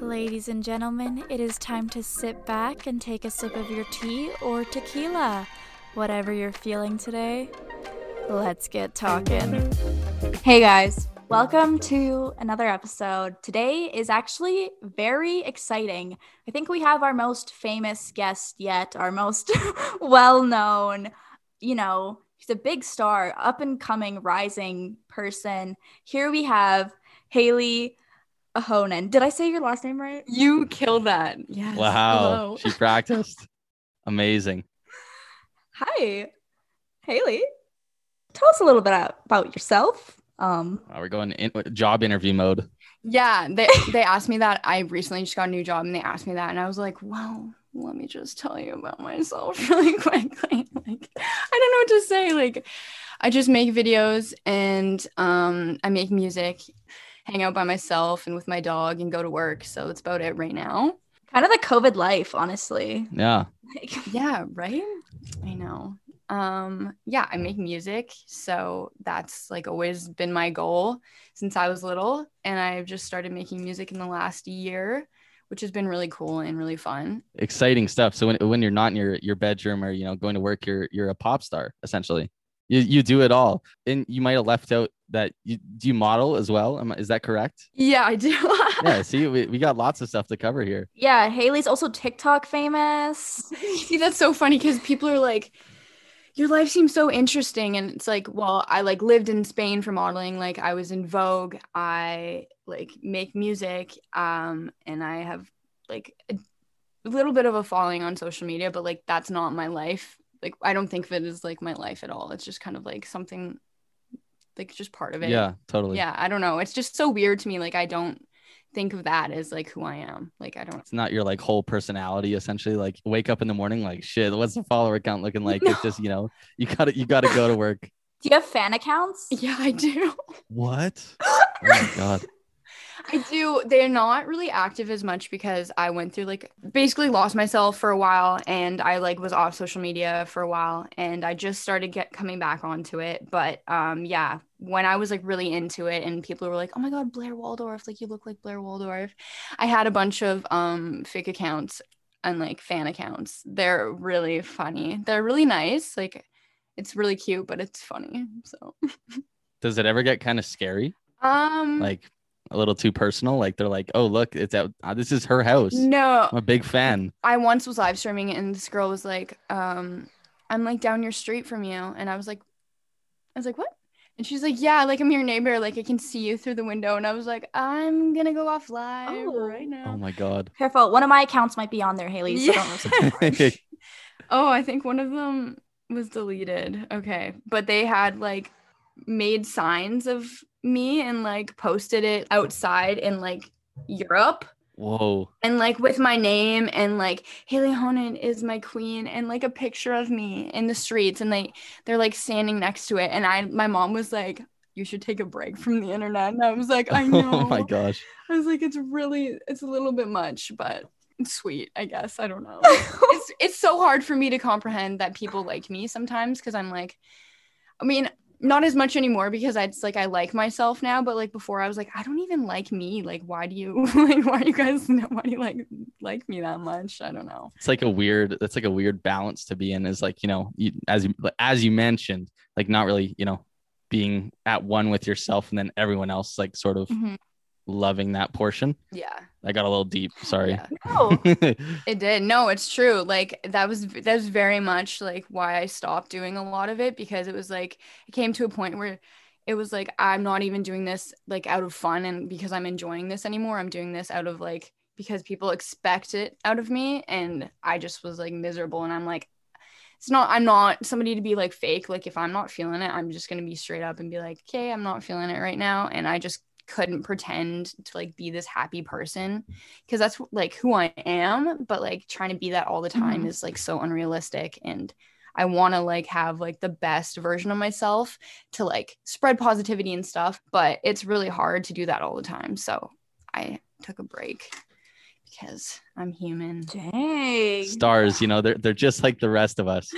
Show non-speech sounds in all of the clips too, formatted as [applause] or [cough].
Ladies and gentlemen, it is time to sit back and take a sip of your tea or tequila. Whatever you're feeling today, let's get talking. Hey guys, welcome to another episode. Today is actually very exciting. I think we have our most famous guest yet, our most [laughs] well known, you know, he's a big star, up and coming, rising person. Here we have Haley Ahonen. Did I say your last name right? You killed that. Yes. Wow. Hello. She practiced. Amazing. Hi, Haley. Tell us a little bit about- about yourself. Um, Wow, we're going in job interview mode. Yeah, they they asked me that. I recently just got a new job and they asked me that and I was like, "Well, let me just tell you about myself [laughs] really quickly." Like I don't know what to say. Like I just make videos and um I make music, hang out by myself and with my dog and go to work. So that's about it right now. kind of the COVID life, honestly. Yeah. Like, [laughs] Yeah, right? I know. Um yeah, I make music, so that's like always been my goal since I was little and I've just started making music in the last year, which has been really cool and really fun. Exciting stuff. So when, when you're not in your, your bedroom or you know going to work, you're you're a pop star essentially. You you do it all. And you might have left out that you do you model as well. Am Is that correct? Yeah, I do. [laughs] Yeah. See, we, we got lots of stuff to cover here. yeah, Haley's also TikTok famous. [laughs] See, that's so funny because people are like, your life seems so interesting. And it's like, well, I like lived in Spain for modeling. Like I was in Vogue. I like make music. Um, and I have like a little bit of a following on social media, but like that's not my life. Like I don't think of it as like my life at all. It's just kind of like something like just part of it. Yeah, totally. Yeah. I don't know. It's just so weird to me. Like I don't think of that as like who I am. Like I don't It's not your like whole personality essentially. Like wake up in the morning, like shit, what's the follower count looking like? It's just, you know, you gotta you gotta go to work. Do you have fan accounts? [laughs] Yeah, I do. What? [laughs] Oh my god. I do. They're not really active as much because I went through like basically lost myself for a while and I like was off social media for a while and I just started get coming back onto it. But um yeah, when I was like really into it and people were like, "Oh my god, Blair Waldorf, like you look like Blair Waldorf." I had a bunch of um fake accounts and like fan accounts. They're really funny. They're really nice. Like it's really cute, but it's funny. So, [laughs] Does it ever get kind of scary? um Like a little too personal? Like they're like, oh look, it's out. uh, this is her house. no. I'm a big fan. I once was live streaming and this girl was like, um, I'm like down your street from you. And I was like, I was like, what? And she's like, yeah, like I'm your neighbor. Like I can see you through the window. And I was like, I'm gonna go off live Oh. right now. Oh my god. Careful, one of my accounts might be on there, Haley. So don't listen too much. [laughs] oh, I think one of them was deleted. Okay. But they had like made signs of me and like posted it outside in like Europe. Whoa. and like with my name and like Haley Honan is my queen and like a picture of me in the streets and they they're like standing next to it and I my mom was like you should take a break from the internet and I was like I [laughs] oh know Oh my gosh. I was like it's really it's a little bit much but it's sweet I guess I don't know [laughs] it's it's so hard for me to comprehend that people like me sometimes because I'm like I mean not as much anymore because I it's like I like myself now, but like before I was like, I don't even like me. Like, why do you [laughs] like why do you guys why do you like like me that much? I don't know. It's like a weird. That's like a weird balance to be in. Is like you know, you, as you as you mentioned, like not really you know being at one with yourself and then everyone else like sort of Mhm. loving that portion. Yeah. I got a little deep. Sorry. Yeah. [laughs] No. It did. No, it's true. Like that was that was very much like why I stopped doing a lot of it because it was like it came to a point where it was like I'm not even doing this like out of fun and because I'm enjoying this anymore. I'm doing this out of like because people expect it out of me and I just was like miserable and I'm like it's not I'm not somebody to be like fake. Like if I'm not feeling it, I'm just going to be straight up and be like, "Okay, I'm not feeling it right now." And I just couldn't pretend to like be this happy person because that's like who I am, but like trying to be that all the time Mhm. is like so unrealistic and I want to like have like the best version of myself to like spread positivity and stuff, but it's really hard to do that all the time. So I took a break because I'm human. Dang. Stars, you know, they're they're just like the rest of us.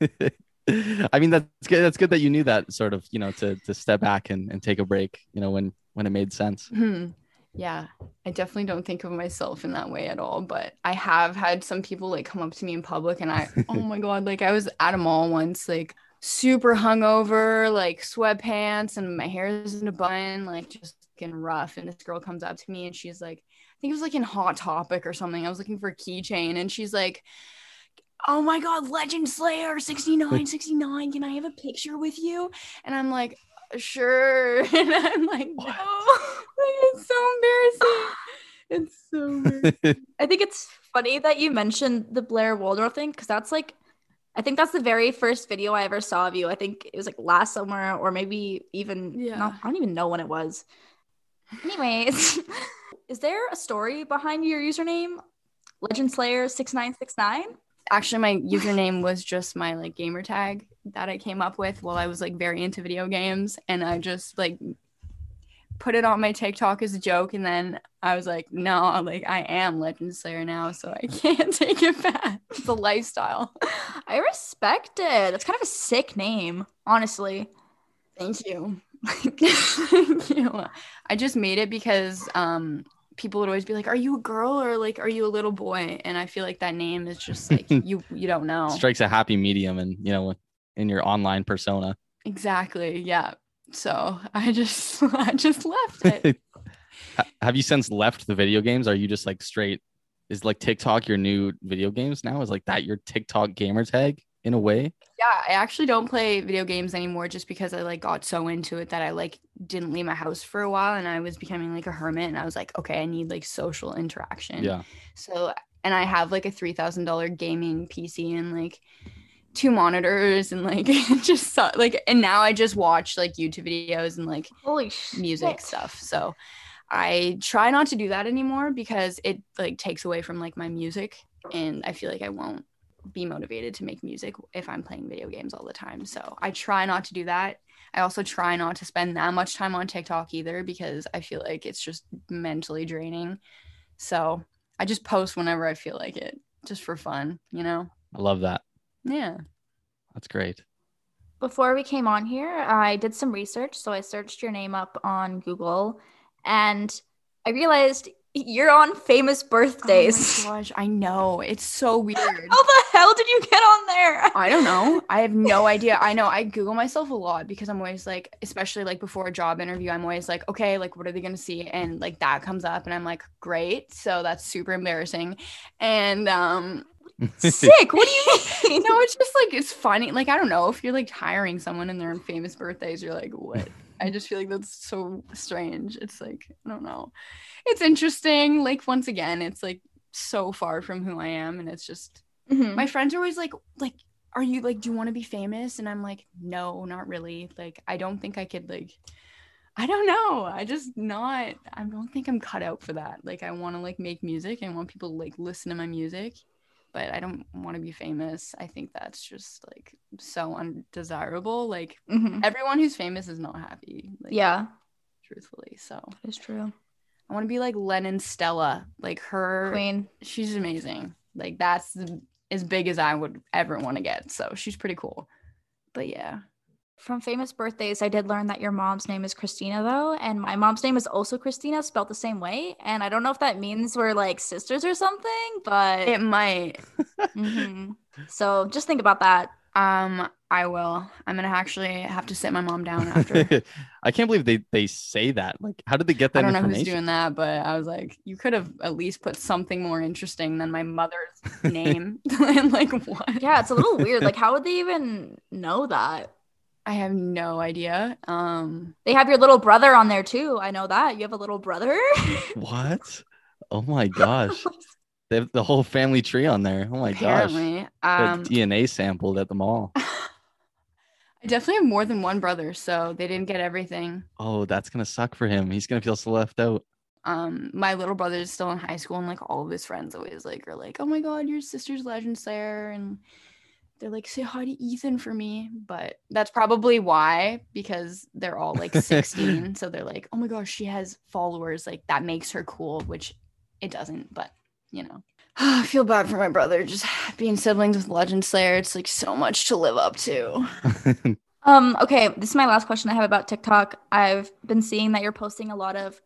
[laughs] [laughs] I mean, that's good. That's good that you knew that sort of, you know, to to step back and, and take a break, you know, when when it made sense. Hmm. yeah, I definitely don't think of myself in that way at all. But I have had some people like come up to me in public and I, [laughs] oh my God, like I was at a mall once, like super hungover, like sweatpants and my hair is in a bun, like just getting rough. And this girl comes up to me and she's like, I think it was like in Hot Topic or something. I was looking for a keychain and she's like, Oh my God, Legend Slayer 69, 69. Can I have a picture with you? And I'm like, Sure. [laughs] And I'm like, No, it's so embarrassing. [laughs] It's so embarrassing. I think it's funny that you mentioned the Blair Waldorf thing because that's like, I think that's the very first video I ever saw of you. I think it was like last summer or maybe even, Yeah. no, I don't even know when it was. Anyways, [laughs] is there a story behind your username, Legend Slayer six nine six nine? actually my username was just my like gamer tag that I came up with while I was like very into video games and I just like put it on my TikTok as a joke and then I was like no like I am Legend Slayer now so I [laughs] can't take it back. It's a lifestyle. I respect it. That's kind of a sick name, honestly. thank you. [laughs] Thank you. I just made it because um people would always be like are you a girl or like are you a little boy? And I feel like that name is just like [laughs] you you don't know. Strikes a happy medium, and you know, in your online persona. Exactly. Yeah. So I just [laughs] I just left it. [laughs] Have you since left the video games? Are you just like straight? Is like TikTok your new video games now? Is like that your TikTok gamer tag in a way? yeah, I actually don't play video games anymore just because I like got so into it that I like didn't leave my house for a while and I was becoming like a hermit and I was like, okay, I need like social interaction. Yeah. So and I have like a three thousand dollar gaming PC and like two monitors and like [laughs] just so, like and now I just watch like YouTube videos and like Holy shit. music stuff. So I try not to do that anymore because it like takes away from like my music and I feel like I won't be motivated to make music if I'm playing video games all the time. So I try not to do that. I also try not to spend that much time on TikTok either because I feel like it's just mentally draining. So I just post whenever I feel like it, just for fun, you know? I love that. Yeah. That's great. Before we came on here, I did some research. So I searched your name up on Google and I realized you're on famous birthdays. Oh my gosh, I know. It's so weird. How the hell did you get on there? I don't know. I have no [laughs] idea. I know I Google myself a lot because I'm always like, especially like before a job interview, I'm always like, okay, like what are they gonna see? And like that comes up and I'm like, great. So that's super embarrassing. And um Sick. What do you [laughs] mean? no, it's just like it's funny. Like, I don't know, if you're like hiring someone and they're on famous birthdays, you're like, what? I just feel like that's so strange. It's like, I don't know. It's interesting. Like once again, it's like so far from who I am. And it's just Mhm. my friends are always like like are you like do you want to be famous and i'm like no not really like i don't think i could like i don't know i just not i don't think i'm cut out for that like i want to like make music and I want people to like listen to my music but i don't want to be famous i think that's just like so undesirable like Mhm. everyone who's famous is not happy like Yeah, truthfully so it's true. i want to be like lennon stella like her Queen. she's amazing. Like that's as big as I would ever want to get. So she's pretty cool. But yeah. From famous birthdays, I did learn that your mom's name is Christina, though, and my mom's name is also Christina, spelled the same way. And I don't know if that means we're like sisters or something, but It might. Mhm. [laughs] so just think about that. Um, I will. I'm gonna actually have to sit my mom down after. [laughs] I can't believe they they say that. Like, how did they get that I don't know who's doing that, but I was like, you could have at least put something more interesting than my mother's [laughs] name. and like what? Yeah, it's a little weird. Like, how would they even know that? I have no idea. Um They have your little brother on there too. I know that. You have a little brother. [laughs] What? Oh my gosh. They have the whole family tree on there. Oh my gosh. apparently. The Um DNA sampled at the mall. [laughs] I definitely have more than one brother, so they didn't get everything. Oh, that's gonna suck for him. He's gonna feel so left out. um my little brother is still in high school and like all of his friends always like are like oh my god your sister's legend slayer and they're like say hi to ethan for me but that's probably why because they're all like 16 [laughs] so they're like oh my gosh she has followers like that makes her cool which it doesn't but you know [sighs] i feel bad for my brother just being siblings with legend slayer it's like so much to live up to [laughs] Um, okay, this is my last question I have about TikTok. I've been seeing that you're posting a lot of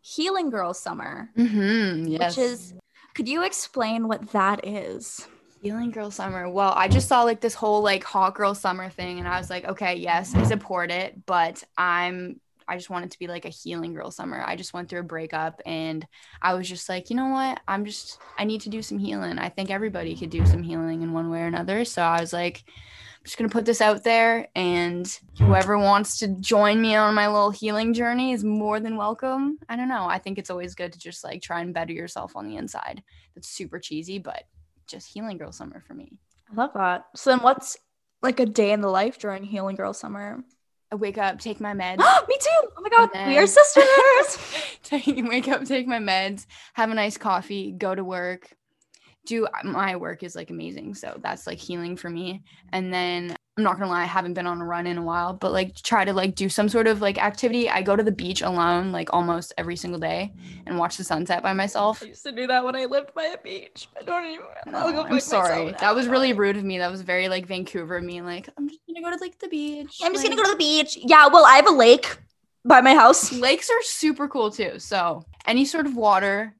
Healing Girl Summer, Mm-hmm. Yes. which is could you explain what that is? Healing Girl Summer. Well, I just saw like this whole like hot girl summer thing, and I was like, okay, yes, I support it, but I'm I just want it to be like a healing girl summer. I just went through a breakup, and I was just like, you know what? I'm just I need to do some healing. I think everybody could do some healing in one way or another. So I was like, I'm just gonna put this out there, and whoever wants to join me on my little healing journey is more than welcome. I don't know. I think it's always good to just like try and better yourself on the inside. That's super cheesy, but just healing girl summer for me. I love that. So then what's like a day in the life during Healing Girl Summer? I wake up, take my meds. [gasps] Me too. Oh my god, And we are sisters. [laughs] take, wake up, take my meds, have a nice coffee, go to work. Do uh, my work is like amazing. So that's like healing for me. And then I'm not gonna lie, I haven't been on a run in a while, but like try to like do some sort of like activity. I go to the beach alone like almost every single day and watch the sunset by myself. I used to do that when I lived by a beach. I don't even. I'll go oh, No, fuck I'm sorry. That was really rude of me. That was very like Vancouver of me. Like, I'm just gonna go to like the beach. I'm just gonna go to the beach. Yeah, well, I have a lake by my house. lakes are super cool too. So any sort of water,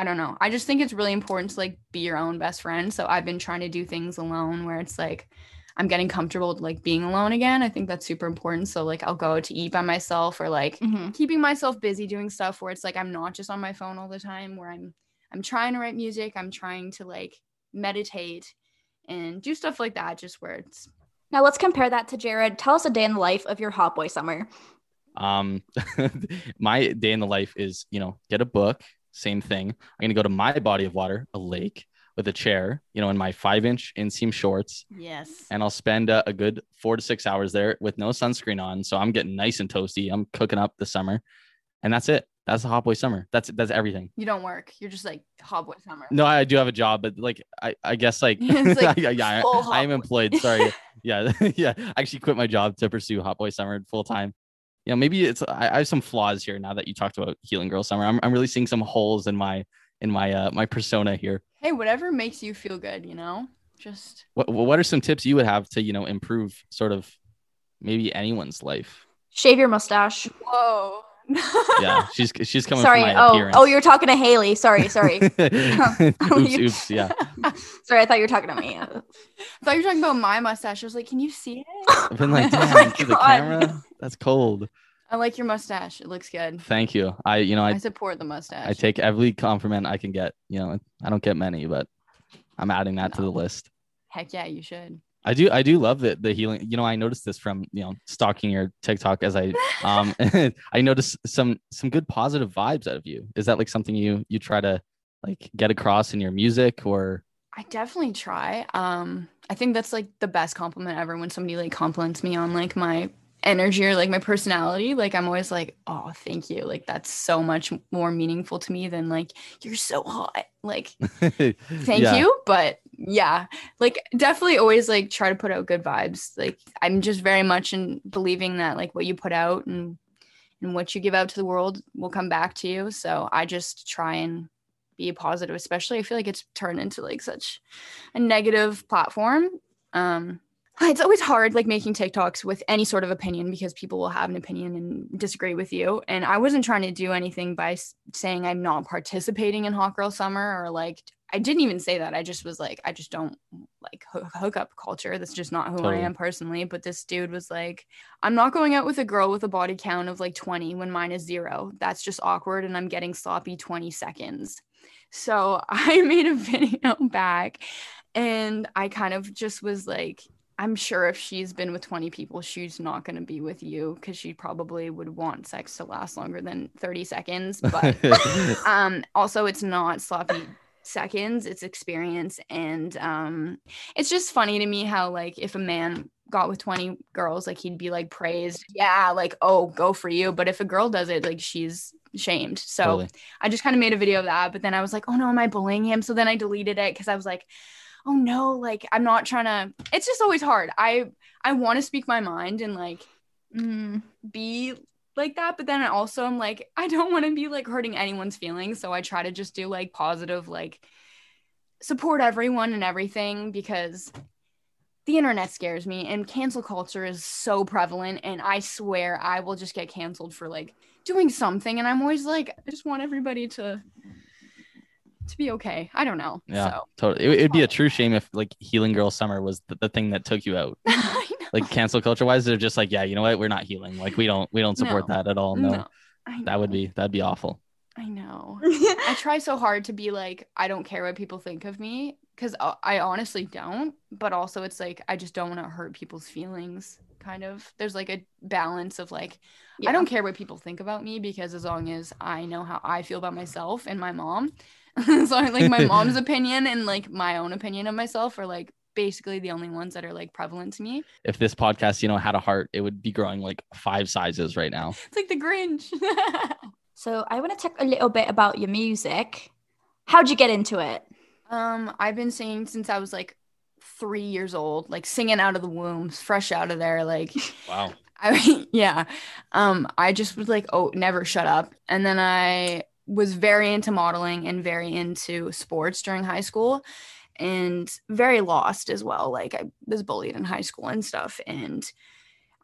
I don't know. I just think it's really important to like be your own best friend. So I've been trying to do things alone where it's like I'm getting comfortable with like being alone again. I think that's super important. So like I'll go to eat by myself or like Mm-hmm. keeping myself busy doing stuff where it's like I'm not just on my phone all the time where I'm I'm trying to write music, I'm trying to like meditate and do stuff like that just where it's Now let's compare that to Jared. Tell us a day in the life of your hot boy summer. Um, [laughs] my day in the life is, you know, get a book, same thing. I'm gonna go to my body of water, a lake, with a chair, you know, in my five inch inseam shorts, yes. and I'll spend uh, a good four to six hours there with no sunscreen on. So I'm getting nice and toasty. I'm cooking up the summer, and that's it. That's a hot boy summer. That's that's everything. You don't work. You're just like hot boy summer. No, I do have a job, but like I, I guess like, [laughs] like [laughs] yeah, yeah, I, I am employed. Sorry. [laughs] yeah, yeah. I actually quit my job to pursue Hot Boy Summer full time. You know, maybe it's I, I have some flaws here now that you talked about Healing Girl Summer. I'm I'm really seeing some holes in my in my uh my persona here. hey, whatever makes you feel good, you know? Just What what are some tips you would have to you know improve sort of maybe anyone's life? Shave your mustache. whoa. Yeah, [laughs] she's she's coming. sorry. For my Oh, appearance. oh, you're talking to Haley. Sorry, sorry. [laughs] [laughs] Oh, oops, oops. Yeah, sorry, I thought you were talking to me. I thought you were talking about my mustache. I was like, can you see it? I've been like, Oh damn, my through the camera. That's cold. I like your mustache. It looks good. Thank you. I you know I, I support the mustache. I take every compliment I can get. You know, I don't get many, but I'm adding that to the list. Heck yeah, you should. I do I do love the the healing. You know, I noticed this from you know stalking your TikTok as I [laughs] um [laughs] I noticed some some good positive vibes out of you. Is that like something you you try to like get across in your music or I definitely try. Um, I think that's like the best compliment ever when somebody like compliments me on like my energy or like my personality. Like I'm always like, oh, thank you. Like that's so much more meaningful to me than like you're so hot. Like [laughs] thank Yeah. you but yeah like definitely always like try to put out good vibes. Like i'm just very much in believing that like what you put out and and what you give out to the world will come back to you. So i just try and be positive especially i feel like it's turned into like such a negative platform. Um it's always hard like making TikToks with any sort of opinion because people will have an opinion and disagree with you. And I wasn't trying to do anything by s- saying I'm not participating in Hot Girl Summer or like I didn't even say that. I just was like I just don't like hoo- hookup culture. That's just not who Totally. I am personally. But this dude was like, I'm not going out with a girl with a body count of like 20 when mine is zero. That's just awkward, and I'm getting sloppy 20 seconds. So [laughs] I made a [laughs] video back, and I kind of just was like, I'm sure if she's been with 20 people, she's not going to be with you because she probably would want sex to last longer than 30 seconds. But [laughs] um, also, it's not sloppy seconds, it's experience. And um, it's just funny to me how, like, if a man got with 20 girls, like, he'd be like praised. Yeah, like, oh, go for you. But if a girl does it, like, she's shamed. So Totally. I just kind of made a video of that. But then I was like, oh no, am I bullying him? So then I deleted it because I was like, oh no, like I'm not trying to. It's just always hard. I I want to speak my mind and like Mm. be like that, but then I also am like I don't want to be like hurting anyone's feelings. So I try to just do like positive, like support everyone and everything because. the internet scares me and cancel culture is so prevalent and I swear I will just get canceled for like doing something and I'm always like I just want everybody to to be okay. I don't know. Yeah, So totally. It, it'd be a true shame if like Healing Girl Summer was the, the thing that took you out. [laughs] I know. Like cancel culture wise, they're just like, yeah, you know what? We're not healing. Like we don't we don't support No. that at all. No, No, that would be that'd be awful. I know. [laughs] I try so hard to be like, I don't care what people think of me because I honestly don't. But also, it's like, I just don't want to hurt people's feelings, kind of. There's like a balance of like, I don't care what people think about me because as long as I know how I feel about myself and my mom, [laughs] so like my mom's [laughs] opinion and like my own opinion of myself are like basically the only ones that are like prevalent to me. If this podcast, you know, had a heart, it would be growing like five sizes right now. It's like the Grinch. [laughs] So I want to talk a little bit about your music. How'd you get into it? Um, I've been singing since I was like three years old, like singing out of the womb, fresh out of there. Like, Wow. I yeah. Um, I just was like, oh, never shut up. And then I was very into modeling and very into sports during high school and very lost as well. Like I was bullied in high school and stuff. And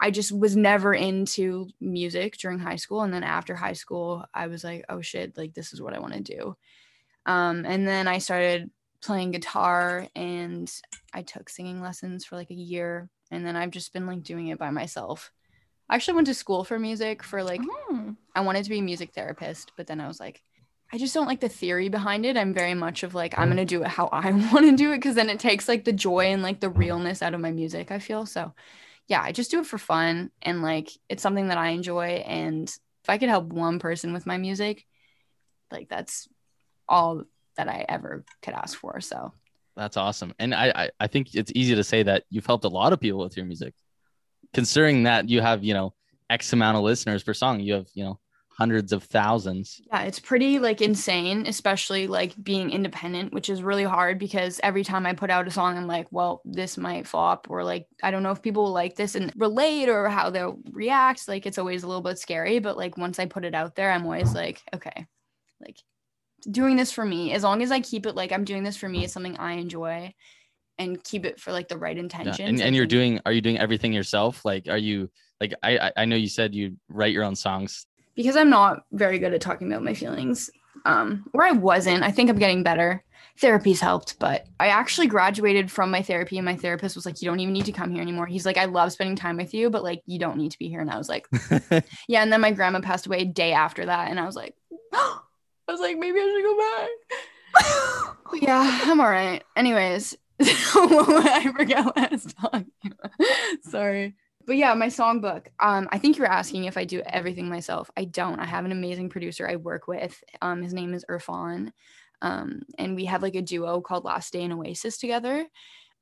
I just was never into music during high school. And then after high school, I was like, oh shit, like this is what I want to do. Um, and then I started playing guitar and I took singing lessons for like a year. And then I've just been like doing it by myself. I actually went to school for music for like, Hmm. I wanted to be a music therapist, but then I was like, I just don't like the theory behind it. I'm very much of like, I'm mm-hmm. going to do it how [laughs] I want to do it because then it takes like the joy and like the realness out of my music, I feel. So, yeah, I just do it for fun and like it's something that I enjoy. And if I could help one person with my music, like that's all that I ever could ask for. So, That's awesome. And I, I, I think it's easy to say that you've helped a lot of people with your music. Considering that you have, you know, X amount of listeners per song, you have, you know, hundreds of thousands. Yeah, it's pretty like insane, especially like being independent, which is really hard because every time I put out a song, I'm like, well, this might flop, or like, I don't know if people will like this and relate or how they'll react. Like, it's always a little bit scary, but like, once I put it out there, I'm always like, okay, like doing this for me, as long as I keep it like I'm doing this for me, it's something I enjoy and keep it for like the right Yeah. And, and you're doing, are you doing everything yourself? Like, are you, like, I- I know you said you write your own songs. Because I'm not very good at talking about my feelings. Um, or I wasn't. I think I'm getting better. Therapy's helped, but I actually graduated from my therapy, and my therapist was like, "You don't even need to come here anymore." He's like, "I love spending time with you, but like, you don't need to be here." And I was like, [laughs] "Yeah." And then my grandma passed away a day after that, and I was like, [gasps] I was like, maybe I should go back. [laughs] But yeah, I'm all right. Anyways, [laughs] I forgot what I was talking about. Sorry. But yeah, my songbook. Um, I think you were asking if I do everything myself. I don't. I have an amazing producer I work with. Um, his name is Irfan. Um, and we have like a duo called Last Day in Oasis together.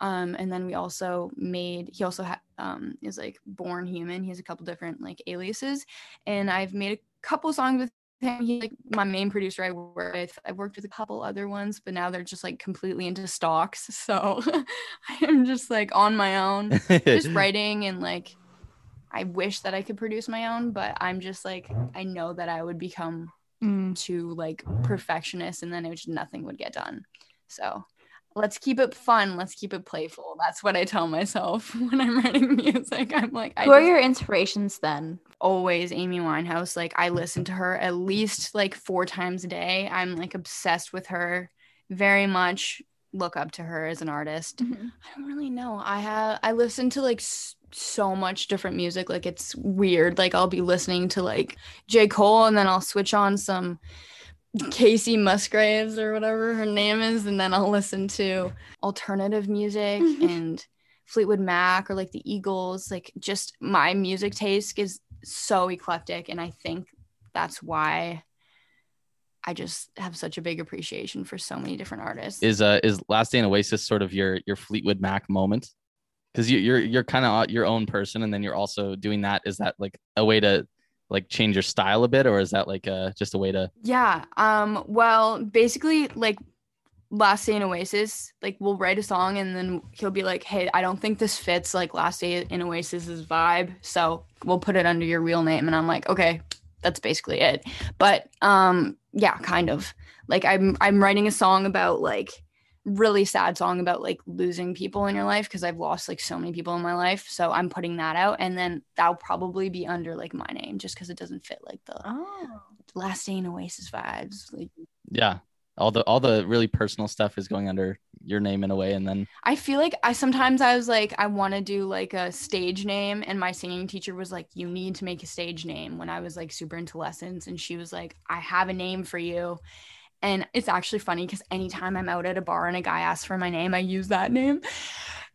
Um, and then we also made he also ha- um is like born human. He has a couple different like aliases, and I've made a couple songs with. He's like my main producer I work with. I've worked with a couple other ones, but now they're just like completely into stocks. [laughs] So I'm just like on my own just [laughs] writing and like I wish that I could produce my own, but I'm just like I know that I would become Mm. too like perfectionist and then it just nothing would get done. So let's keep it fun, let's keep it playful. That's what I tell myself [laughs] when I'm writing music. I'm like I Who are your inspirations then? always Amy Winehouse. Like I listen to her at least like four times a day. I'm like obsessed with her. Very much look up to her as an artist. Mm-hmm. I don't really know. I have I listen to like s- so much different music. Like it's weird. Like I'll be listening to like J Cole and then I'll switch on some Kacey Musgraves or whatever her name is, and then I'll listen to alternative music and Fleetwood Mac or like the Eagles. Like just my music taste is so eclectic, and I think that's why I just have such a big appreciation for so many different artists. is uh is Last Day in Oasis sort of your your Fleetwood Mac moment? Because you, you're you're kind of your own person, and then you're also doing that. Is that like a way to like change your style a bit, or is that like uh just a way to? Yeah. Um. Well, basically, like Last Day in Oasis, like we'll write a song and then he'll be like, "Hey, I don't think this fits like Last Day in Oasis's vibe, so we'll put it under your real name." And I'm like, "Okay, that's basically it." But um, yeah, kind of. Like I'm I'm writing a song about like really sad song about like losing people in your life because I've lost like so many people in my life. So I'm putting that out and then that'll probably be under like my name just because it doesn't fit like the Oh. last day in Oasis vibes. Like Yeah. All the all the really personal stuff is going under your name in a way, and then I feel like I sometimes I was like I want to do like a stage name and my singing teacher was like you need to make a stage name when I was like super into lessons and she was like I have a name for you. And it's actually funny because anytime I'm out at a bar and a guy asks for my name, I use that name.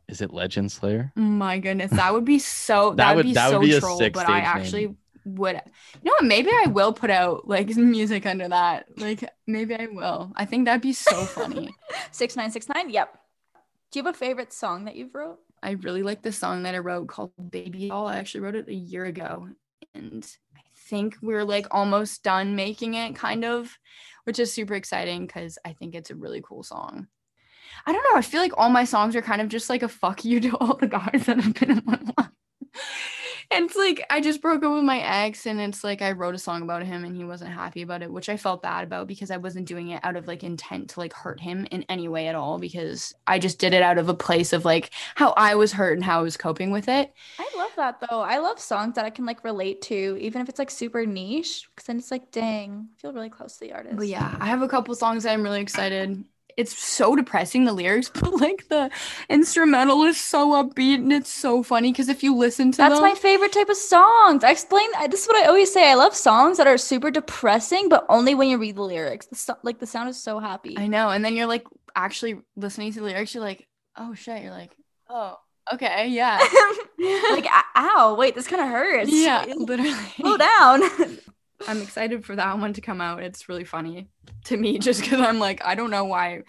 is it Legend Slayer? My goodness, that would be so. [laughs] That that, would would- be that would so be a troll. sick But I stage name. actually would. You know what? Maybe I will put out like music under that. Like maybe I will. I think that'd be so funny. [laughs] 6969. Yep. Do you have a favorite song that you've wrote? I really like the song that I wrote called Baby Doll. I actually wrote it a year ago, and I think we're like almost done making it, kind of, which is super exciting because I think it's a really cool song. I don't know. I feel like all my songs are kind of just like a fuck you to all the guys that have been in my life. And it's like I just broke up with my ex, and it's like I wrote a song about him, and he wasn't happy about it, which I felt bad about because I wasn't doing it out of like intent to like hurt him in any way at all. Because I just did it out of a place of like how I was hurt and how I was coping with it. I love that though. I love songs that I can like relate to, even if it's like super niche, because then it's like, dang, I feel really close to the artist. But yeah, I have a couple songs that I'm really excited. It's so depressing the lyrics, [laughs] but like the instrumental is so upbeat and it's so funny because if you listen to That's them, my favorite type of songs. I explain. This is what I always say. I love songs that are super depressing, but only when you read the lyrics. The so- like the sound is so happy. I know, and then you're like actually listening to the lyrics, you're like, oh shit, you're like, oh okay, yeah, [laughs] like, "Ow, wait, this kind of hurts. yeah, Slow literally. down. [laughs] I'm excited for that one to come out. It's really funny to me [laughs] just because I'm like, I don't know why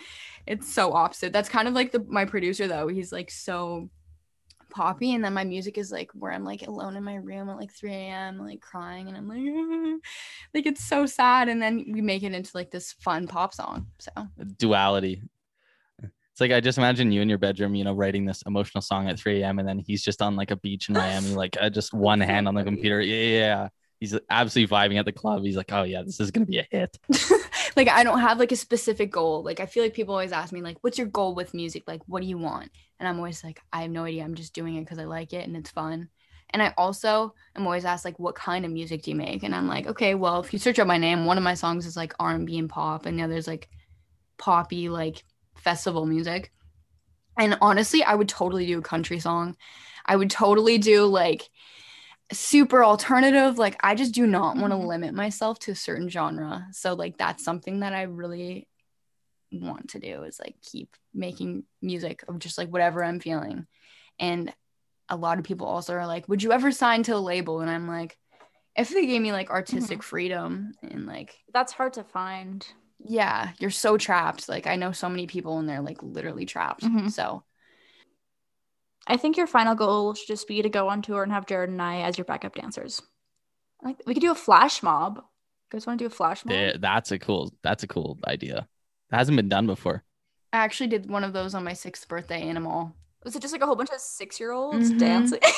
it's so opposite. That's kind of like the my producer though. He's like so poppy, and then my music is like where I'm like alone in my room at like 3 a.m. like crying, and I'm like, like it's so sad, and then we make it into like this fun pop song. So duality. It's like I just imagine you in your bedroom, you know, writing this emotional song at 3 a.m. and then he's just on like a beach in [laughs] Miami, like uh, just one hand on the computer. Yeah, yeah, yeah. He's absolutely vibing at the club. He's like, oh yeah, this is gonna be a hit. [laughs] like I don't have like a specific goal. Like I feel like people always ask me like, "What's your goal with music? Like, what do you want?" And I'm always like, "I have no idea. I'm just doing it because I like it and it's fun." And I also am always asked like, "What kind of music do you make?" And I'm like, "Okay, well, if you search up my name, one of my songs is like R&B and pop, and the other's like poppy like festival music." And honestly, I would totally do a country song. I would totally do like super alternative. Like I just do not want to Mhm. limit myself to a certain genre. So like that's something that I really want to do is like keep making music of just like whatever I'm feeling. And a lot of people also are like, would you ever sign to a label? And I'm like, if they gave me like artistic freedom and like That's hard to find. yeah, you're so trapped. Like I know so many people and they're like literally trapped. Mhm. So I think your final goal should just be to go on tour and have Jared and I as your backup dancers. Like we could do a flash mob. You guys want to do a flash mob? Yeah, that's a cool. That's a cool idea. That hasn't been done before. I actually did one of those on my sixth birthday in a mall. Was it just like a whole bunch of six year olds Mhm. dancing? [laughs]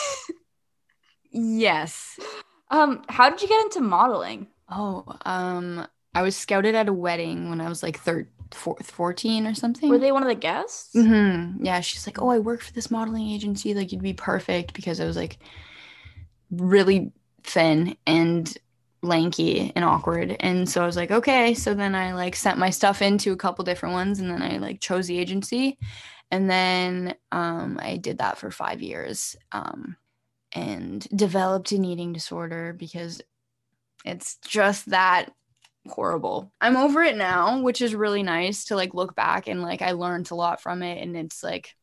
Yes. um, how did you get into modeling? Oh, um, I was scouted at a wedding when I was like thir- four- 14 or something. Were they one of the guests? Mm-hmm. Yeah, she's like, "Oh, I work for this modeling agency. Like, you'd be perfect because I was like really thin and lanky and awkward." And so I was like, "Okay." So then I like sent my stuff into a couple different ones, and then I like chose the agency, and then um, I did that for five years, um, and developed an eating disorder because it's just that horrible. I'm over it now, which is really nice to like look back and like I learned a lot from it and it's like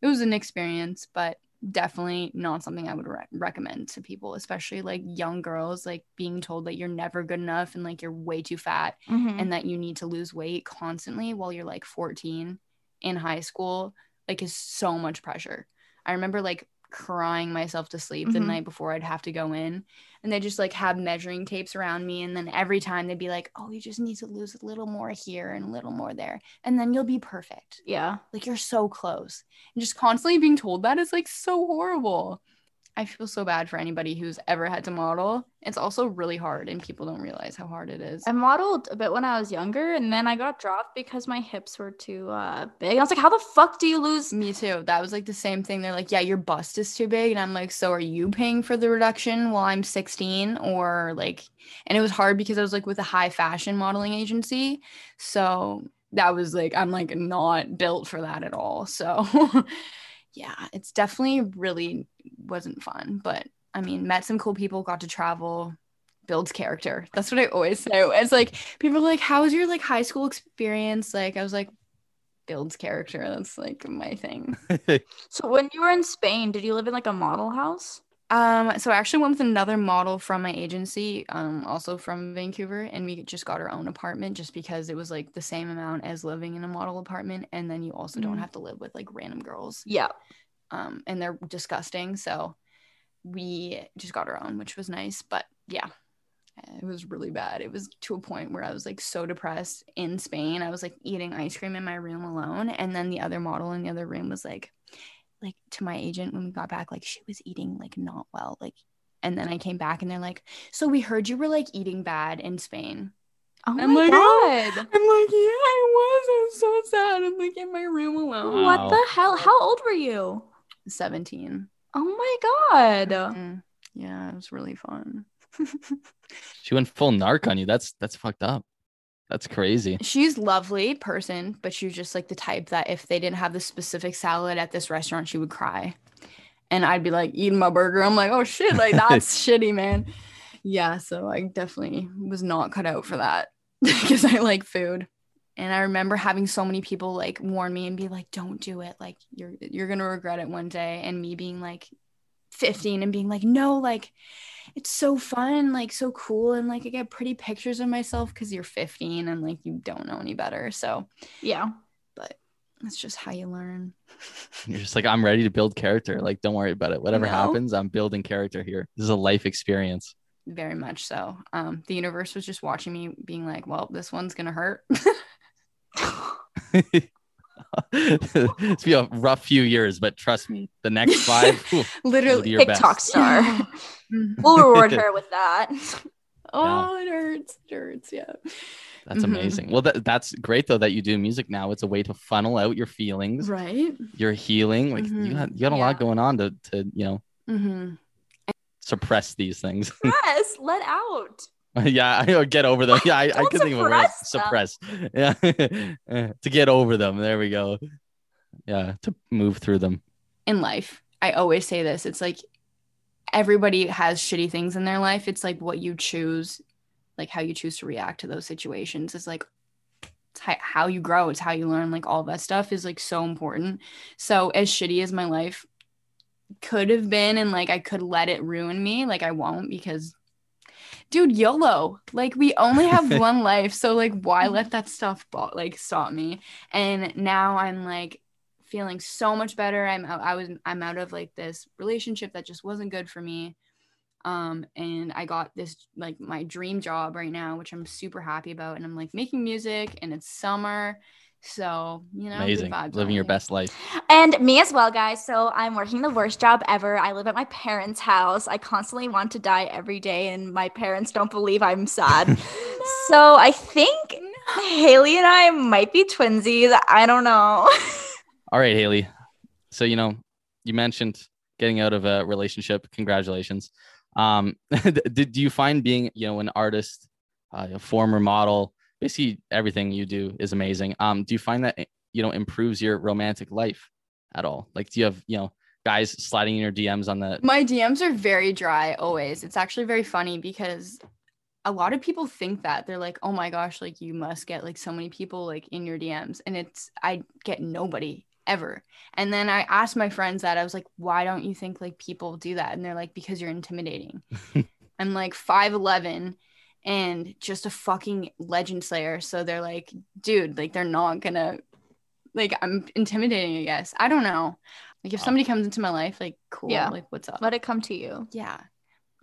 it was an experience, but definitely not something I would re- recommend to people, especially like young girls like being told that you're never good enough and like you're way too fat Mhm. and that you need to lose weight constantly while you're like 14 in high school like is so much pressure. I remember like crying myself to sleep the Mhm. night before I'd have to go in and they just like have measuring tapes around me and then every time they'd be like, "Oh, you just need to lose a little more here and a little more there and then you'll be perfect." yeah. Like you're so close. And just constantly being told that is like so horrible. I feel so bad for anybody who's ever had to model. It's also really hard, and people don't realize how hard it is. I modeled a bit when I was younger, and then I got dropped because my hips were too uh, big. I was like, "How the fuck do you lose?" Me too. That was like the same thing. They're like, "Yeah, your bust is too big," and I'm like, "So are you paying for the reduction while I'm 16?" Or like, and it was hard because I was like with a high fashion modeling agency, so that was like I'm like not built for that at all. So. [laughs] yeah, it's definitely really wasn't fun, but I mean, met some cool people, got to travel, builds character. That's what I always say. It's like people are like, "How was your like high school experience?" Like I was like, builds character. That's like my thing. [laughs] so when you were in Spain, did you live in like a model house? Um, so I actually went with another model from my agency, um, also from Vancouver, and we just got our own apartment just because it was like the same amount as living in a model apartment, and then you also mm-hmm. don't have to live with like random girls. Yeah. Um, and they're disgusting. So we just got our own, which was nice. But yeah, it was really bad. It was to a point where I was like so depressed in Spain. I was like eating ice cream in my room alone, and then the other model in the other room was like like to my agent when we got back like she was eating like not well like and then I came back and they're like so we heard you were like eating bad in Spain Oh I'm my like, god! Oh. I'm like, yeah, I was. I'm so sad. I'm like in my room alone. Wow. What the hell? How old were you? Seventeen. Oh my god! Mm-hmm. Yeah, it was really fun. [laughs] she went full narc on you. That's that's fucked up. That's crazy. She's lovely person, but she's just like the type that if they didn't have the specific salad at this restaurant, she would cry. And I'd be like eating my burger. I'm like, oh shit, like [laughs] that's shitty, man. Yeah, so I definitely was not cut out for that [laughs] because I like food. And I remember having so many people like warn me and be like, don't do it. Like you're you're gonna regret it one day. And me being like 15 and being like, no, like it's so fun, like so cool. And like I get pretty pictures of myself because you're 15 and like you don't know any better. So yeah. But that's just how you learn. [laughs] You're just like, I'm ready to build character. Like, don't worry about it. Whatever no. happens, I'm building character here. This is a life experience. Very much so. Um, the universe was just watching me being like, well, this one's gonna hurt. [laughs] [laughs] [laughs] it's been a rough few years, but trust me, the next [laughs] five, whew, literally TikTok best. star. [laughs] we'll reward her with that. Oh, yeah. it hurts. It hurts. Yeah. That's mm-hmm. amazing. Well, that, that's great though that you do music now. It's a way to funnel out your feelings, right? Your healing. Like mm-hmm. you got you got a yeah. lot going on to to you know mm-hmm. suppress these things. Yes, let out. [laughs] yeah, I get over them. [laughs] Yeah, I, I couldn't think of a word. Suppress. [laughs] Yeah, to get over them. There we go. Yeah, to move through them. In life, I always say this. It's like everybody has shitty things in their life. It's like what you choose, like how you choose to react to those situations. Is like it's how you grow. It's how you learn. Like all that stuff is like so important. So as shitty as my life could have been, and like I could let it ruin me, like I won't because dude, YOLO. Like we only have [laughs] one life, so like why let that stuff bo- like stop me? And now I'm like feeling so much better. I'm out, I was I'm out of like this relationship that just wasn't good for me. Um and I got this like my dream job right now, which I'm super happy about and I'm like making music and it's summer so, you know, amazing. Living your best life. And me as well, guys. So, I'm working the worst job ever. I live at my parents' house. I constantly want to die every day, and my parents don't believe I'm sad. no. [laughs] So, I think no. Haley and I might be twinsies. I don't know. [laughs] All right, Haley. So, you know, you mentioned getting out of a relationship. Congratulations. Um, [laughs] did you find being, you know, an artist, uh, a former model, basically everything you do is amazing. Um, do you find that you know improves your romantic life at all? Like, do you have you know guys sliding in your DMs on the? My DMs are very dry always. It's actually very funny because a lot of people think that they're like, oh my gosh, like you must get like so many people like in your DMs, and it's I get nobody ever. And then I asked my friends that I was like, why don't you think like people do that? And they're like, because you're intimidating. [laughs] I'm like 5'11 and just a fucking legend slayer. So they're like, dude, like they're not gonna like I'm intimidating, I guess. I don't know. Like if somebody comes into my life, like cool, yeah. like what's up? Let it come to you. Yeah.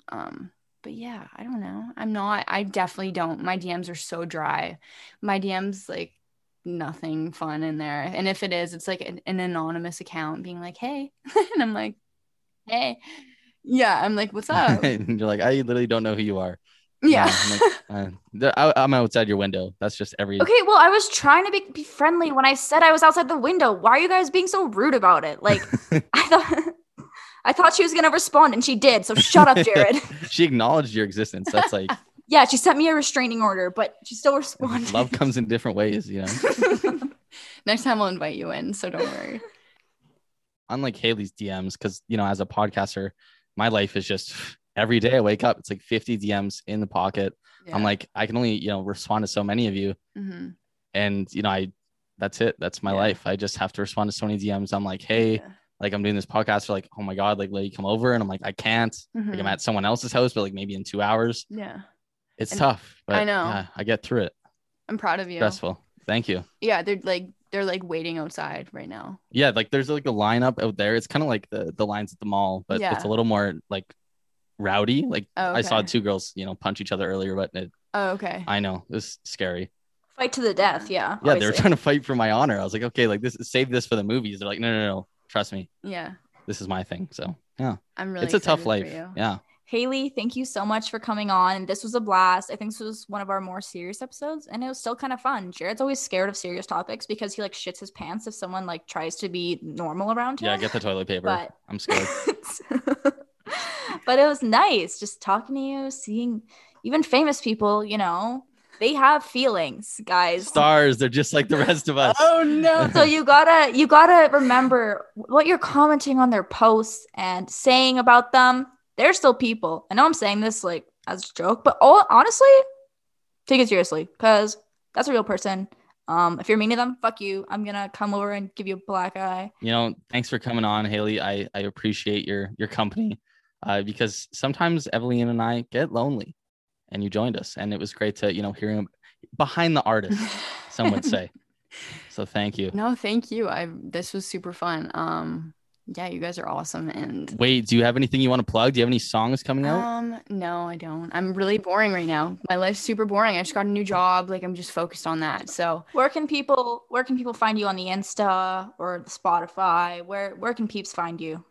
Um, but yeah, I don't know. I'm not I definitely don't. My DMs are so dry. My DMs like nothing fun in there. And if it is, it's like an, an anonymous account being like, hey. [laughs] and I'm like, hey Yeah, I'm like, what's [laughs] up? and you're like, I literally don't know who you are. Yeah. I'm, like, [laughs] uh, I, I'm outside your window. That's just every. Okay, well, I was trying to be, be friendly when I said I was outside the window. Why are you guys being so rude about it? Like, [laughs] I thought, [laughs] I thought she was gonna respond, and she did. So shut up, Jared. she acknowledged your existence. That's like yeah, she sent me a restraining order, but she still responded. love comes in different ways, you know. Next time I'll invite you in, so don't worry. Unlike Haley's DMs, because you know, as a podcaster, my life is just every day I wake up, it's like 50 DMs in the pocket. I'm like, I can only, you know, respond to so many of you. hmm And, you know, I that's it. That's my Yeah. life. I just have to respond to so many DMs. I'm like, hey, like I'm doing this podcast. They're like, oh my God, like let you come over. And I'm like, I can't. Like I'm at someone else's house, but like maybe in two hours. yeah, It's And- tough. But I know. Yeah, I get through it. I'm proud of you. Stressful. Thank you. Yeah, they're like they're like waiting outside right now. Yeah, like there's like a lineup out there. It's kind of like the the lines at the mall, but it's a little more like rowdy. Like Oh, I saw two girls, you know, punch each other earlier, but it, Oh, okay. I know it was scary. Fight to the death. Yeah. Yeah, they were trying to fight for my honor. I was like, okay, like this, save this for the movies. They're like, no, no, no, trust me, Yeah, this is my thing. So yeah, I'm really. it's a tough life. Yeah, Haley, thank you so much for coming on. This was a blast. I think this was one of our more serious episodes, and it was still kind of fun. Jared's always scared of serious topics because he like shits his pants if someone like tries to be normal around him. yeah. Get the toilet paper. But- I'm scared. [laughs] [laughs] but it was nice just talking to you, seeing even famous people, you know, they have feelings, guys. Stars, they're just like the rest of us. Oh no. [laughs] So you gotta you gotta remember what you're commenting on their posts and saying about them. They're still people. I know I'm saying this like as a joke, but all honestly, take it seriously because that's a real person. Um, if you're mean to them, fuck you. I'm gonna come over and give you a black eye. you know, thanks for coming on, Haley. I I appreciate your your company, uh, because sometimes Evelyn and I get lonely, and you joined us, and it was great to you know hear him behind the artist. some would say. [laughs] So thank you. No, thank you. I this was super fun. Um, yeah, you guys are awesome. And Wait, do you have anything you want to plug? Do you have any songs coming out? um, no, I don't. I'm really boring right now. My life's super boring. I just got a new job. Like I'm just focused on that. So Where can people where can people find you on the Insta or the Spotify? Where where can peeps find you?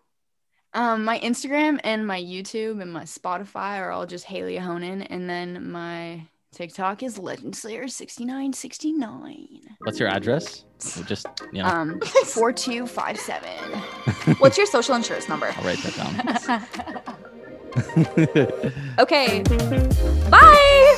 Um, my Instagram and my YouTube and my Spotify are all just Haley Honan, and then my TikTok is Legend Slayer sixty nine sixty nine. What's your address? [laughs] Just you know, Um, four two five seven. [laughs] What's your social insurance number? I'll write that down. [laughs] Okay. Bye.